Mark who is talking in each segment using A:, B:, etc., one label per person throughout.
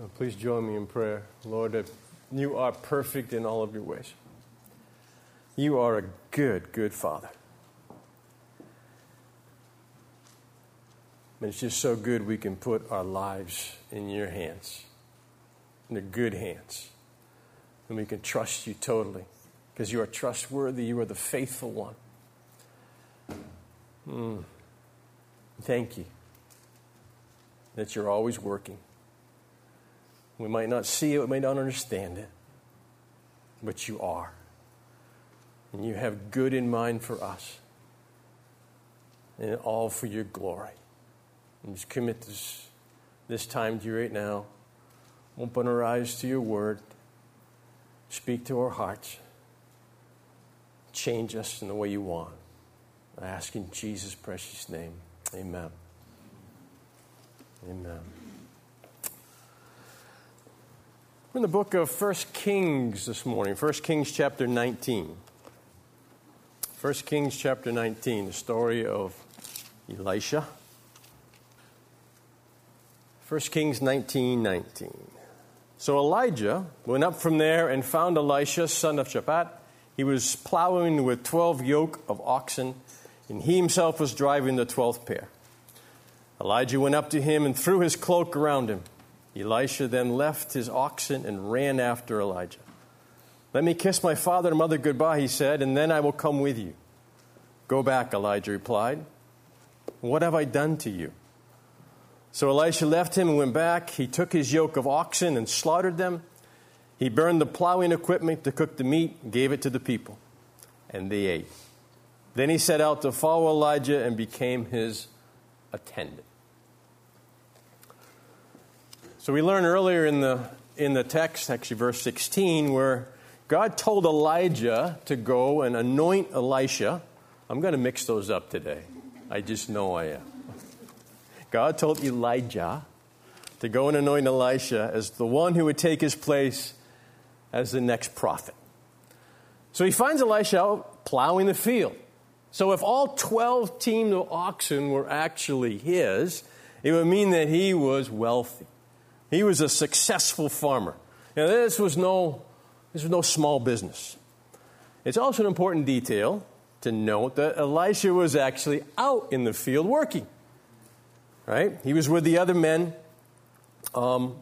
A: Uh, Please join me in prayer. Lord, that you are perfect in all of your ways. You are a good, good Father. And it's just so good we can put our lives in your hands, in the good hands. And we can trust you totally because you are trustworthy. You are the faithful one. Mm. Thank you that you're always working. We might not see it, we might not understand it, but you are. And you have good in mind for us, and all for your glory. And just commit this, this time to you right now. Open our eyes to your word, speak to our hearts, change us in the way you want. I ask in Jesus' precious name. Amen. Amen. We're in the book of 1 Kings this morning, 1 Kings chapter 19. 1 Kings chapter 19, the story of Elisha. 1 Kings 19 19. So Elijah went up from there and found Elisha, son of Shaphat. He was plowing with 12 yoke of oxen, and he himself was driving the 12th pair. Elijah went up to him and threw his cloak around him. Elisha then left his oxen and ran after Elijah. Let me kiss my father and mother goodbye, he said, and then I will come with you. Go back, Elijah replied. What have I done to you? So Elisha left him and went back. He took his yoke of oxen and slaughtered them. He burned the plowing equipment to cook the meat gave it to the people, and they ate. Then he set out to follow Elijah and became his attendant. So we learned earlier in the, in the text, actually, verse 16, where God told Elijah to go and anoint Elisha. I'm going to mix those up today. I just know I am. God told Elijah to go and anoint Elisha as the one who would take his place as the next prophet. So he finds Elisha out plowing the field. So if all 12 teams of oxen were actually his, it would mean that he was wealthy. He was a successful farmer. Now, this was no, this was no small business. It's also an important detail to note that Elisha was actually out in the field working. Right? He was with the other men um,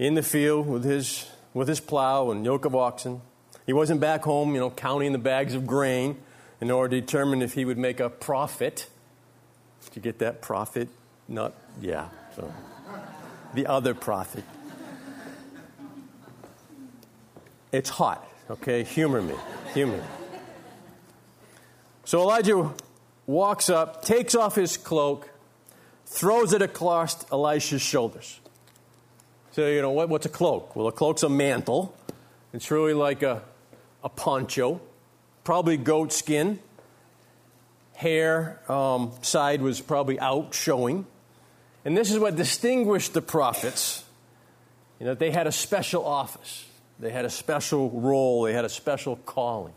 A: in the field with his, with his plow and yoke of oxen. He wasn't back home, you know, counting the bags of grain in order to determine if he would make a profit. Did you get that profit? Not, yeah. So the other prophet. It's hot, okay? Humor me. Humor me. So Elijah walks up, takes off his cloak, throws it across Elisha's shoulders. So, you know, what, what's a cloak? Well, a cloak's a mantle. It's really like a, a poncho, probably goat skin. Hair um, side was probably out, showing. And this is what distinguished the prophets. You know, they had a special office, they had a special role, they had a special calling.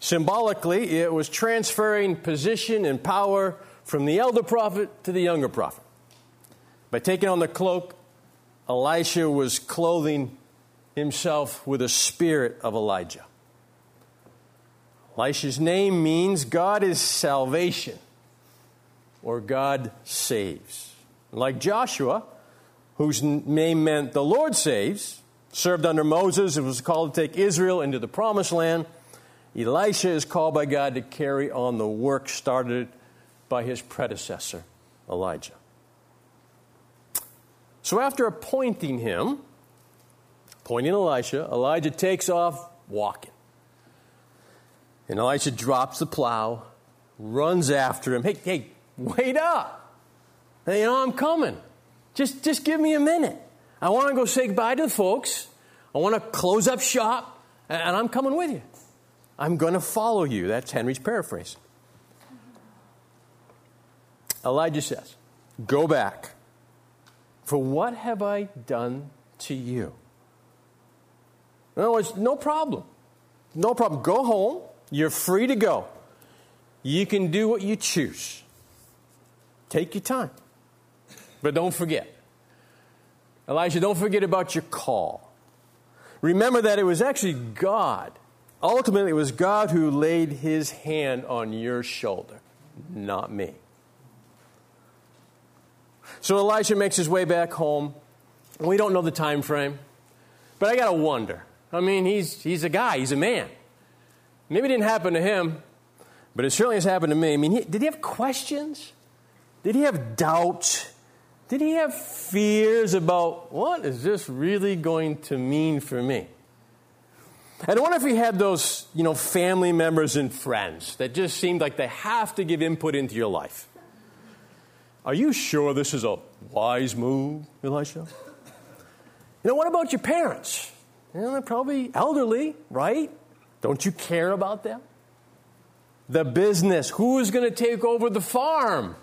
A: Symbolically, it was transferring position and power from the elder prophet to the younger prophet. By taking on the cloak, Elisha was clothing himself with the spirit of Elijah. Elisha's name means God is salvation or God saves. Like Joshua, whose name meant the Lord saves, served under Moses and was called to take Israel into the promised land, Elisha is called by God to carry on the work started by his predecessor, Elijah. So after appointing him, appointing Elisha, Elijah takes off walking. And Elisha drops the plow, runs after him. Hey, hey, wait up. You know, I'm coming. Just, just give me a minute. I want to go say goodbye to the folks. I want to close up shop, and I'm coming with you. I'm going to follow you. That's Henry's paraphrase. Elijah says, Go back. For what have I done to you? No, it's no problem. No problem. Go home. You're free to go. You can do what you choose. Take your time. But don't forget, Elijah, don't forget about your call. Remember that it was actually God. Ultimately, it was God who laid his hand on your shoulder, not me. So Elijah makes his way back home. We don't know the time frame, but I got to wonder. I mean, he's, he's a guy, he's a man. Maybe it didn't happen to him, but it certainly has happened to me. I mean, he, did he have questions? Did he have doubts? Did he have fears about what is this really going to mean for me? And I wonder if he had those, you know, family members and friends that just seemed like they have to give input into your life. Are you sure this is a wise move, Elisha? You know, what about your parents? You know, they're probably elderly, right? Don't you care about them? The business. Who is going to take over the farm?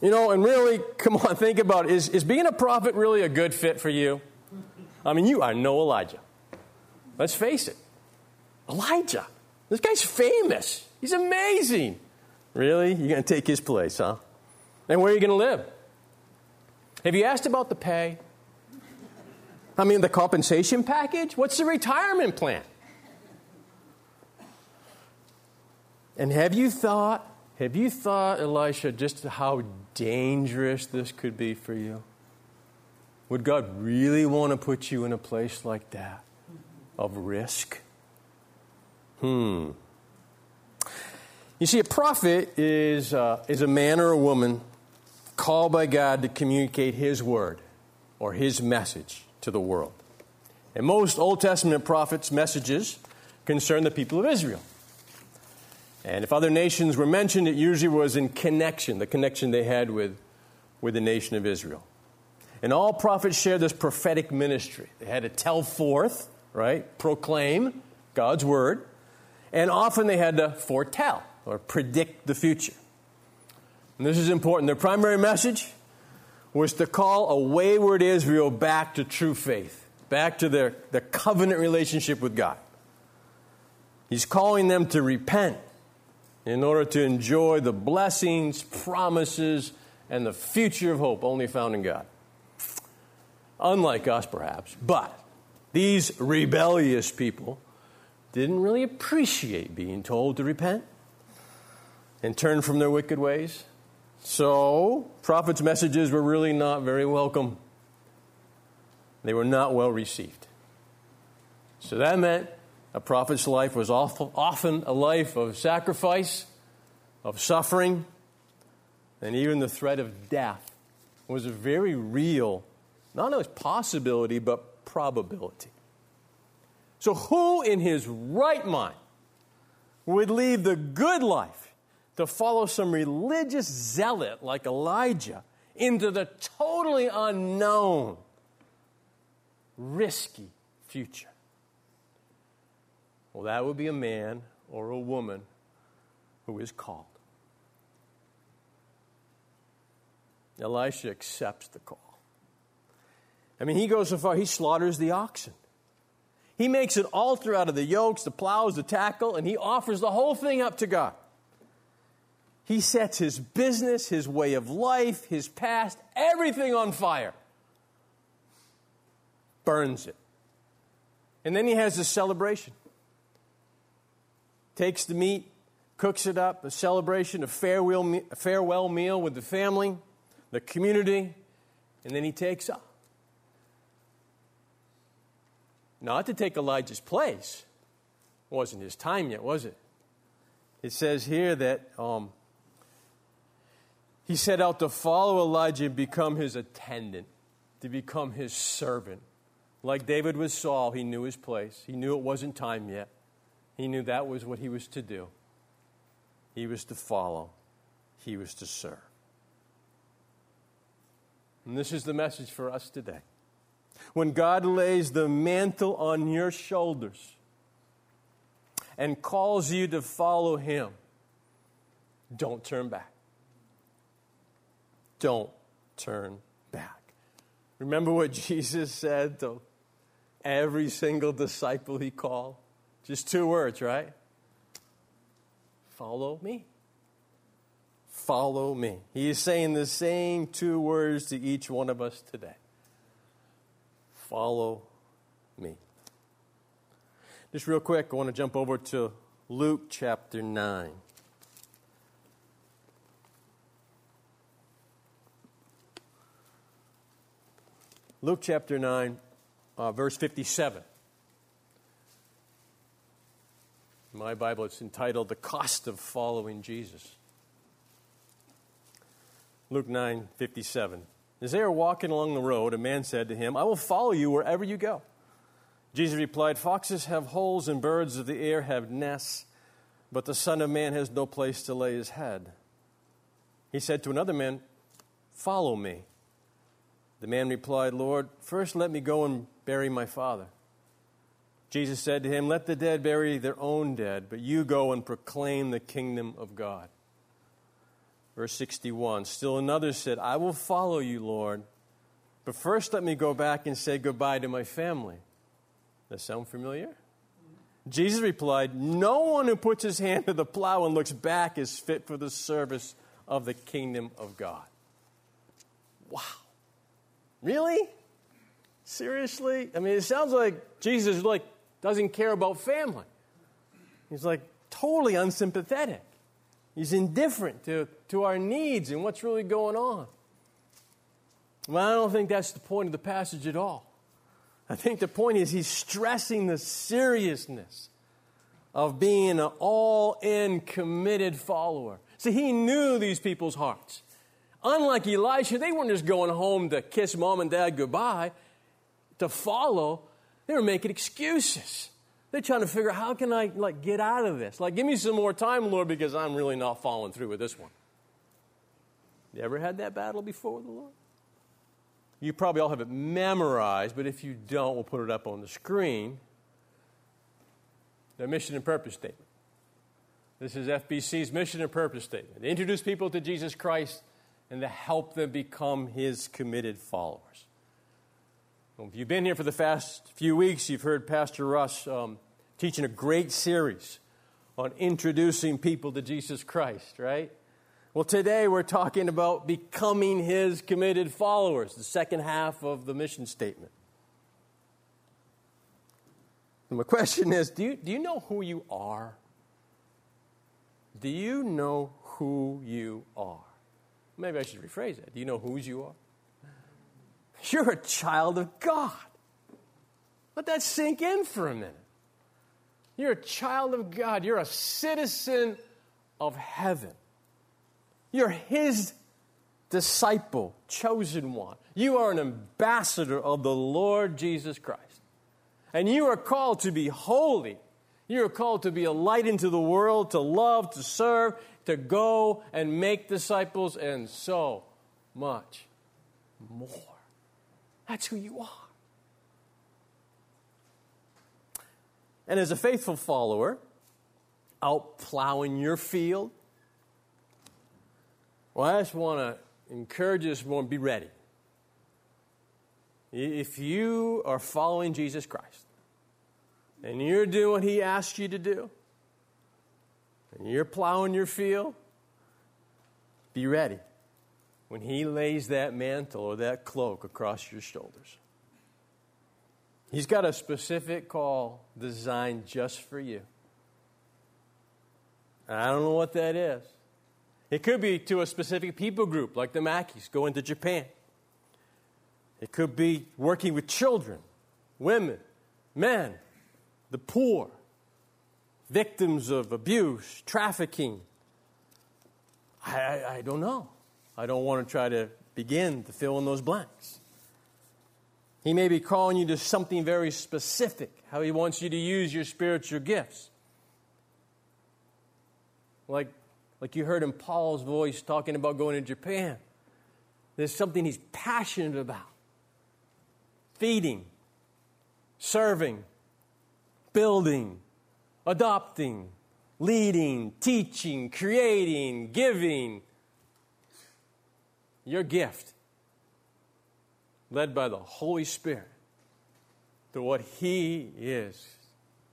A: You know, and really, come on, think about it. Is, is being a prophet really a good fit for you? I mean, you are no Elijah. Let's face it. Elijah. This guy's famous. He's amazing. Really? You're going to take his place, huh? And where are you going to live? Have you asked about the pay? I mean, the compensation package? What's the retirement plan? And have you thought, have you thought, Elisha, just how dangerous this could be for you? Would God really want to put you in a place like that of risk? Hmm. You see, a prophet is, uh, is a man or a woman called by God to communicate His word or His message to the world. And most Old Testament prophets' messages concern the people of Israel. And if other nations were mentioned, it usually was in connection, the connection they had with, with the nation of Israel. And all prophets shared this prophetic ministry. They had to tell forth, right, proclaim God's word, and often they had to foretell or predict the future. And this is important. Their primary message was to call a wayward Israel back to true faith, back to their, their covenant relationship with God. He's calling them to repent in order to enjoy the blessings, promises, and the future of hope only found in God. Unlike us, perhaps, but these rebellious people didn't really appreciate being told to repent and turn from their wicked ways. So, prophets' messages were really not very welcome. They were not well received. So that meant a prophet's life was often a life of sacrifice, of suffering, and even the threat of death was a very real, not only possibility, but probability. So, who in his right mind would leave the good life to follow some religious zealot like Elijah into the totally unknown, risky future? Well, that would be a man or a woman who is called. Elisha accepts the call. I mean, he goes so far, he slaughters the oxen. He makes an altar out of the yokes, the plows, the tackle, and he offers the whole thing up to God. He sets his business, his way of life, his past, everything on fire. Burns it. And then he has a celebration. Takes the meat, cooks it up, a celebration, a farewell, a farewell meal with the family, the community, and then he takes off. Not to take Elijah's place. It wasn't his time yet, was it? It says here that um, he set out to follow Elijah and become his attendant, to become his servant. Like David was Saul, he knew his place. He knew it wasn't time yet. He knew that was what he was to do. He was to follow, he was to serve. And this is the message for us today. When God lays the mantle on your shoulders and calls you to follow Him, don't turn back. Don't turn back. Remember what Jesus said to every single disciple He called? Just two words, right? Follow me. Follow me. He is saying the same two words to each one of us today. Follow me. Just real quick, I want to jump over to Luke chapter 9. Luke chapter 9, uh, verse 57. In my Bible, it's entitled The Cost of Following Jesus. Luke 9, 57. As they were walking along the road, a man said to him, I will follow you wherever you go. Jesus replied, Foxes have holes and birds of the air have nests, but the Son of Man has no place to lay his head. He said to another man, Follow me. The man replied, Lord, first let me go and bury my father. Jesus said to him, Let the dead bury their own dead, but you go and proclaim the kingdom of God. Verse 61 Still another said, I will follow you, Lord, but first let me go back and say goodbye to my family. Does that sound familiar? Jesus replied, No one who puts his hand to the plow and looks back is fit for the service of the kingdom of God. Wow. Really? Seriously? I mean, it sounds like Jesus like doesn't care about family. He's like totally unsympathetic. He's indifferent to, to our needs and what's really going on. Well, I don't think that's the point of the passage at all. I think the point is he's stressing the seriousness of being an all in committed follower. See, he knew these people's hearts. Unlike Elisha, they weren't just going home to kiss mom and dad goodbye, to follow. They were making excuses. They're trying to figure out how can I like get out of this? Like, give me some more time, Lord, because I'm really not following through with this one. You ever had that battle before the Lord? You probably all have it memorized, but if you don't, we'll put it up on the screen. The mission and purpose statement. This is FBC's mission and purpose statement. Introduce people to Jesus Christ and to help them become his committed followers. Well, if you've been here for the past few weeks, you've heard Pastor Russ um, teaching a great series on introducing people to Jesus Christ, right? Well, today we're talking about becoming his committed followers, the second half of the mission statement. And my question is do you, do you know who you are? Do you know who you are? Maybe I should rephrase that. Do you know whose you are? You're a child of God. Let that sink in for a minute. You're a child of God. You're a citizen of heaven. You're His disciple, chosen one. You are an ambassador of the Lord Jesus Christ. And you are called to be holy. You are called to be a light into the world, to love, to serve, to go and make disciples, and so much more. That's who you are. And as a faithful follower, out plowing your field, well, I just want to encourage you this morning be ready. If you are following Jesus Christ and you're doing what He asked you to do, and you're plowing your field, be ready when He lays that mantle or that cloak across your shoulders. He's got a specific call designed just for you. I don't know what that is. It could be to a specific people group, like the Mackies going to Japan. It could be working with children, women, men, the poor, victims of abuse, trafficking. I, I, I don't know. I don't want to try to begin to fill in those blanks. He may be calling you to something very specific, how he wants you to use your spiritual gifts. Like like you heard in Paul's voice talking about going to Japan. There's something he's passionate about feeding, serving, building, adopting, leading, teaching, creating, giving. Your gift, led by the Holy Spirit, to what He is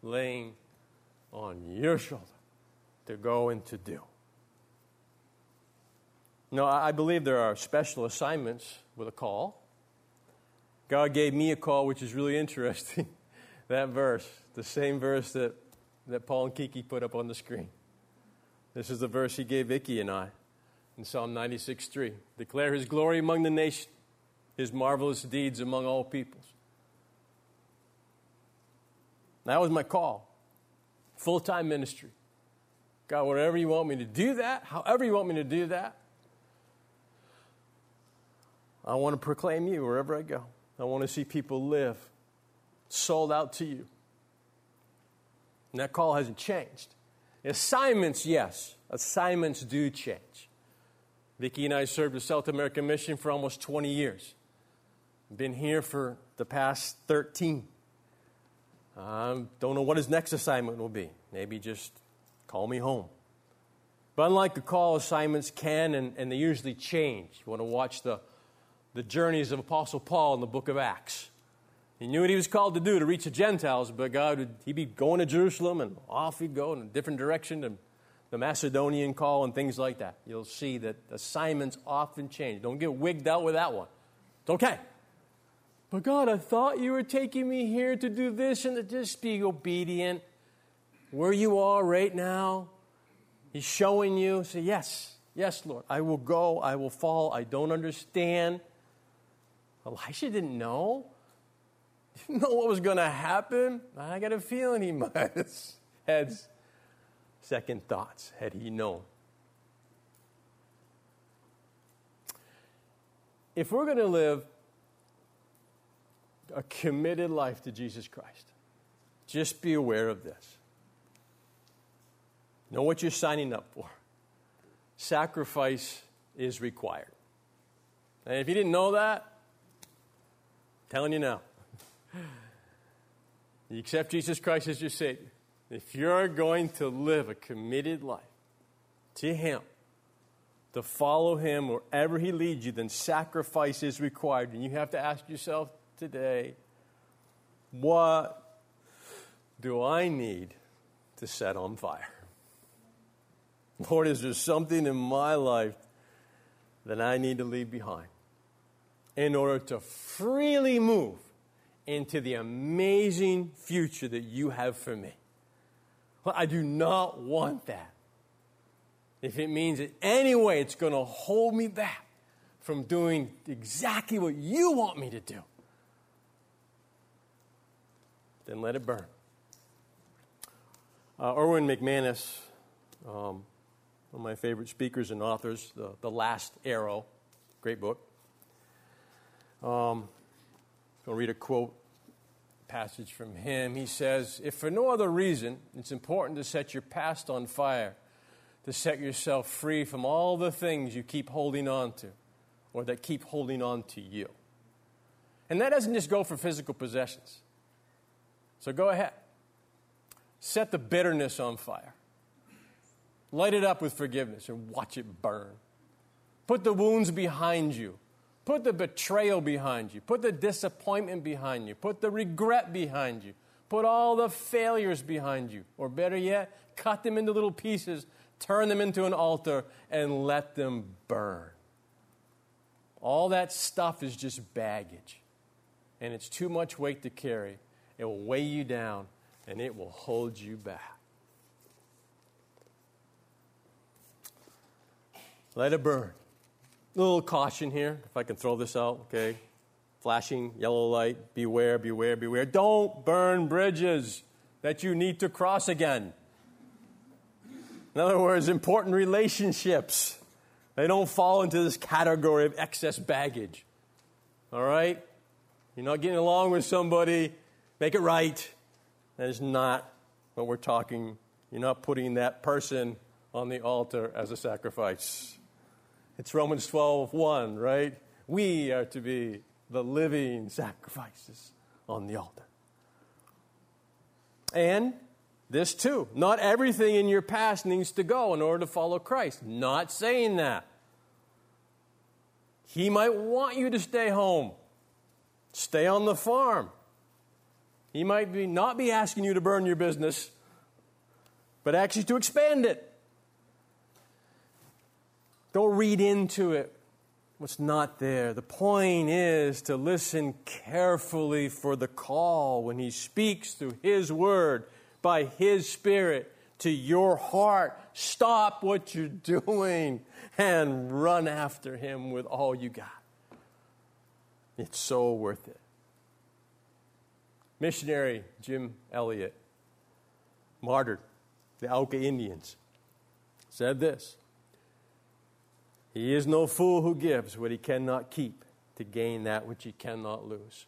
A: laying on your shoulder to go and to do. No, I believe there are special assignments with a call. God gave me a call, which is really interesting. that verse, the same verse that, that Paul and Kiki put up on the screen. This is the verse he gave Vicky and I in Psalm 96 3. Declare his glory among the nations, his marvelous deeds among all peoples. That was my call. Full time ministry. God, whatever you want me to do that, however you want me to do that, I want to proclaim you wherever I go. I want to see people live sold out to you. And that call hasn't changed. Assignments, yes, assignments do change. Vicki and I served the South American Mission for almost 20 years. Been here for the past 13. Um, don't know what his next assignment will be. Maybe just call me home. But unlike the call, assignments can and, and they usually change. You want to watch the the journeys of Apostle Paul in the book of Acts. He knew what he was called to do to reach the Gentiles, but God would he'd be going to Jerusalem and off he'd go in a different direction to the Macedonian call and things like that. You'll see that assignments often change. Don't get wigged out with that one. It's okay. But God, I thought you were taking me here to do this and to just be obedient. Where you are right now, He's showing you. Say, Yes, yes, Lord, I will go, I will fall, I don't understand. Elisha didn't know. Didn't know what was going to happen. I got a feeling he might have had second thoughts had he known. If we're going to live a committed life to Jesus Christ, just be aware of this. Know what you're signing up for. Sacrifice is required. And if you didn't know that, I'm Telling you now. You accept Jesus Christ as your Savior. If you're going to live a committed life to Him, to follow Him wherever He leads you, then sacrifice is required. And you have to ask yourself today what do I need to set on fire? Lord, is there something in my life that I need to leave behind? in order to freely move into the amazing future that you have for me. Well, I do not want that. If it means in any way it's going to hold me back from doing exactly what you want me to do, then let it burn. Uh, Erwin McManus, um, one of my favorite speakers and authors, The, the Last Arrow, great book. Um, I'll read a quote passage from him. He says, If for no other reason, it's important to set your past on fire, to set yourself free from all the things you keep holding on to or that keep holding on to you. And that doesn't just go for physical possessions. So go ahead. Set the bitterness on fire. Light it up with forgiveness and watch it burn. Put the wounds behind you Put the betrayal behind you. Put the disappointment behind you. Put the regret behind you. Put all the failures behind you. Or better yet, cut them into little pieces, turn them into an altar, and let them burn. All that stuff is just baggage. And it's too much weight to carry. It will weigh you down and it will hold you back. Let it burn little caution here, if I can throw this out, okay? Flashing yellow light, beware, beware, beware. Don't burn bridges that you need to cross again. In other words, important relationships. They don't fall into this category of excess baggage. All right? You're not getting along with somebody, make it right. That is not what we're talking. You're not putting that person on the altar as a sacrifice. It's Romans 12, 1, right? We are to be the living sacrifices on the altar. And this too, not everything in your past needs to go in order to follow Christ. Not saying that. He might want you to stay home, stay on the farm. He might be, not be asking you to burn your business, but actually to expand it. Don't read into it what's not there. The point is to listen carefully for the call when He speaks through His Word by His Spirit to your heart. Stop what you're doing and run after Him with all you got. It's so worth it. Missionary Jim Elliot, martyred the Auca Indians, said this He is no fool who gives what he cannot keep to gain that which he cannot lose.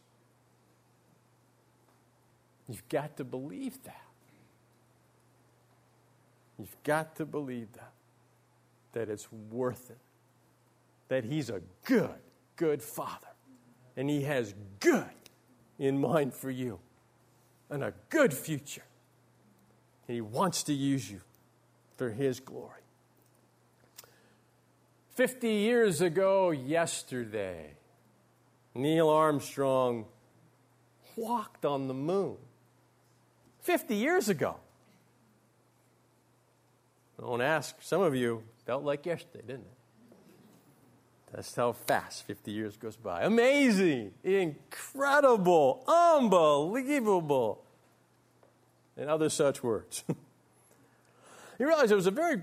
A: You've got to believe that. You've got to believe that. That it's worth it. That He's a good, good Father. And He has good in mind for you and a good future. And He wants to use you for His glory. 50 years ago, yesterday, Neil Armstrong walked on the moon. 50 years ago. Don't ask. Some of you felt like yesterday, didn't it? That's how fast 50 years goes by. Amazing, incredible, unbelievable, and other such words. you realize it was a very,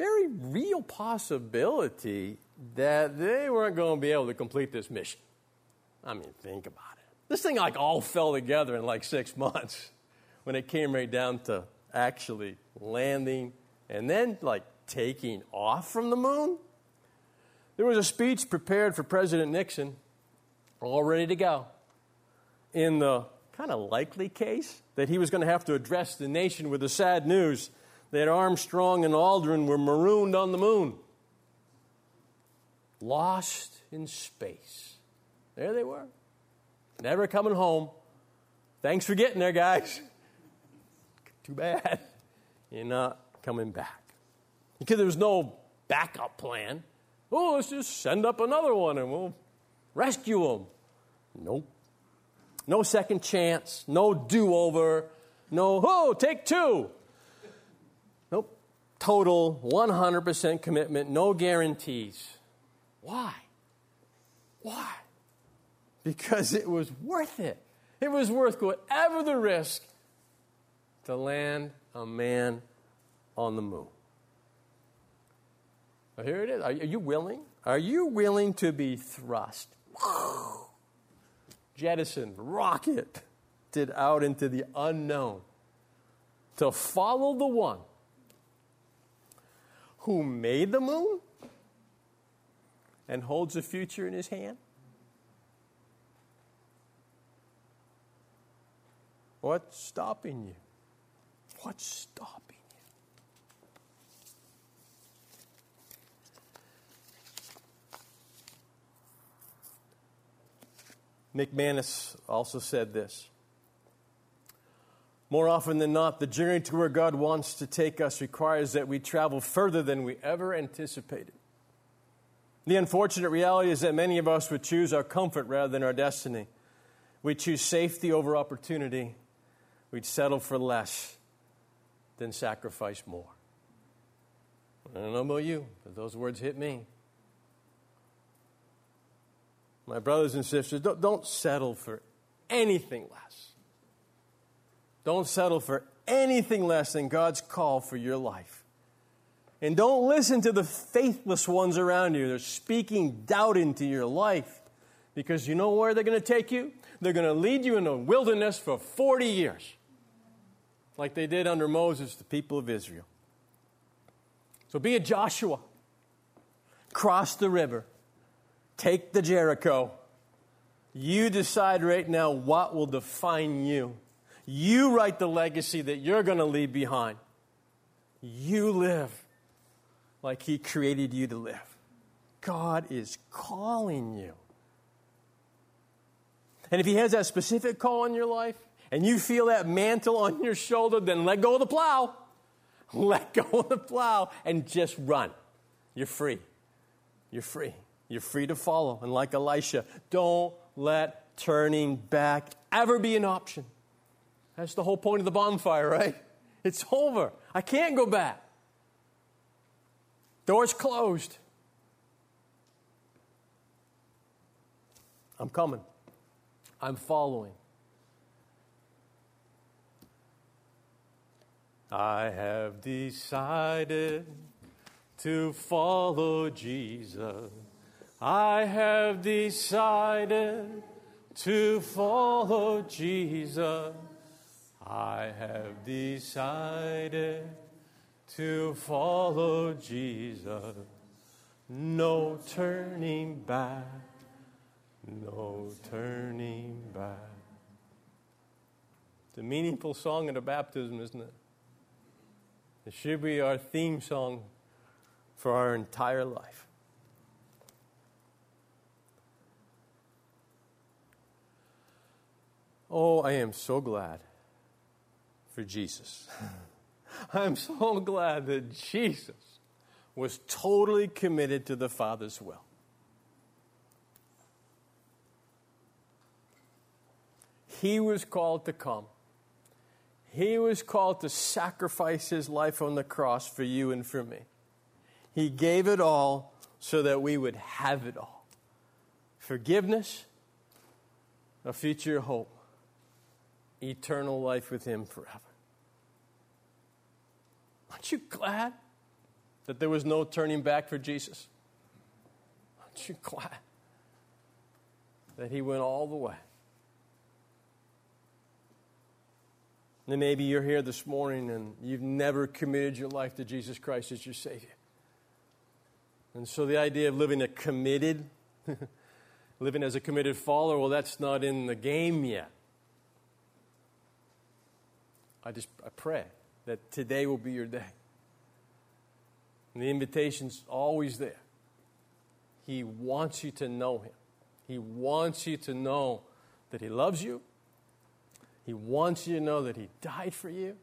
A: very real possibility that they weren't going to be able to complete this mission. I mean, think about it. This thing like all fell together in like six months when it came right down to actually landing and then like taking off from the moon. There was a speech prepared for President Nixon, all ready to go. In the kind of likely case that he was going to have to address the nation with the sad news that Armstrong and Aldrin were marooned on the moon, lost in space. There they were, never coming home. Thanks for getting there, guys. Too bad. You're not coming back. Because there was no backup plan. Oh, let's just send up another one and we'll rescue them. Nope. No second chance, no do over, no, oh, take two. Total 100% commitment, no guarantees. Why? Why? Because it was worth it. It was worth whatever the risk to land a man on the moon. Well, here it is. Are you willing? Are you willing to be thrust, jettisoned, rocketed out into the unknown to follow the one who made the moon and holds the future in his hand? What's stopping you? What's stopping? You? McManus also said this. More often than not, the journey to where God wants to take us requires that we travel further than we ever anticipated. The unfortunate reality is that many of us would choose our comfort rather than our destiny. We choose safety over opportunity. We'd settle for less than sacrifice more. I don't know about you, but those words hit me. My brothers and sisters, don't, don't settle for anything less. Don't settle for anything less than God's call for your life. And don't listen to the faithless ones around you. They're speaking doubt into your life. Because you know where they're going to take you? They're going to lead you in the wilderness for 40 years, like they did under Moses, the people of Israel. So be a Joshua. Cross the river. Take the Jericho. You decide right now what will define you. You write the legacy that you're going to leave behind. You live like He created you to live. God is calling you. And if He has that specific call in your life, and you feel that mantle on your shoulder, then let go of the plow. Let go of the plow and just run. You're free. You're free. You're free to follow. And like Elisha, don't let turning back ever be an option. That's the whole point of the bonfire, right? It's over. I can't go back. Door's closed. I'm coming. I'm following. I have decided to follow Jesus. I have decided to follow Jesus. I have decided to follow Jesus. No turning back, no turning back. It's a meaningful song at a baptism, isn't it? It should be our theme song for our entire life. Oh, I am so glad for Jesus. I am so glad that Jesus was totally committed to the Father's will. He was called to come. He was called to sacrifice his life on the cross for you and for me. He gave it all so that we would have it all forgiveness, a future hope, eternal life with him forever. Aren't you glad that there was no turning back for Jesus? Aren't you glad that he went all the way? And maybe you're here this morning and you've never committed your life to Jesus Christ as your Savior. And so the idea of living a committed, living as a committed follower, well, that's not in the game yet. I just I pray that today will be your day. And the invitation's always there. He wants you to know Him. He wants you to know that He loves you. He wants you to know that He died for you.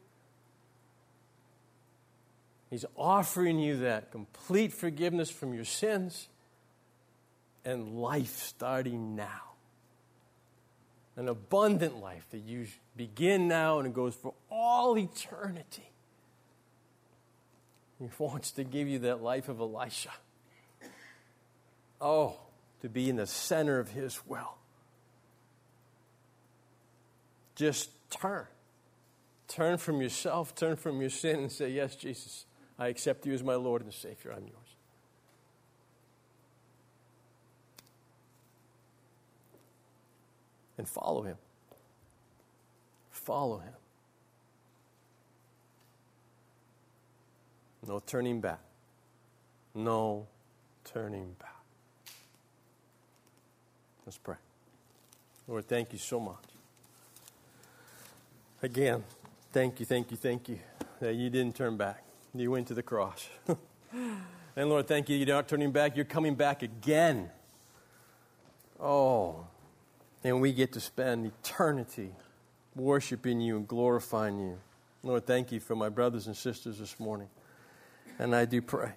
A: He's offering you that complete forgiveness from your sins and life starting now. An abundant life that you begin now and it goes for all eternity. He wants to give you that life of Elisha. Oh, to be in the center of His will. Just turn. Turn from yourself, turn from your sin, and say, Yes, Jesus, I accept you as my Lord and Savior. I'm yours. And follow Him. Follow Him. No turning back. No turning back. Let's pray. Lord, thank you so much. Again, thank you, thank you, thank you that you didn't turn back. You went to the cross. and Lord, thank you, you're not turning back, you're coming back again. Oh, and we get to spend eternity worshiping you and glorifying you. Lord, thank you for my brothers and sisters this morning. And I do pray.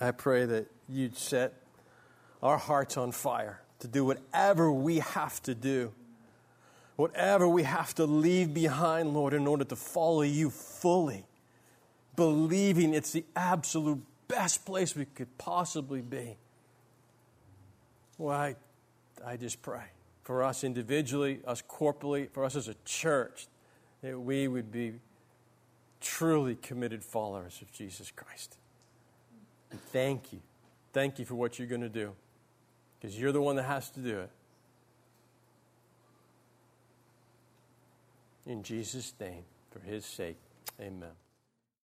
A: I pray that you'd set our hearts on fire to do whatever we have to do, whatever we have to leave behind, Lord, in order to follow you fully, believing it's the absolute best place we could possibly be. Well, I, I just pray for us individually, us corporately, for us as a church, that we would be truly committed followers of Jesus Christ. And thank you. Thank you for what you're going to do because you're the one that has to do it. In Jesus' name, for his sake, amen.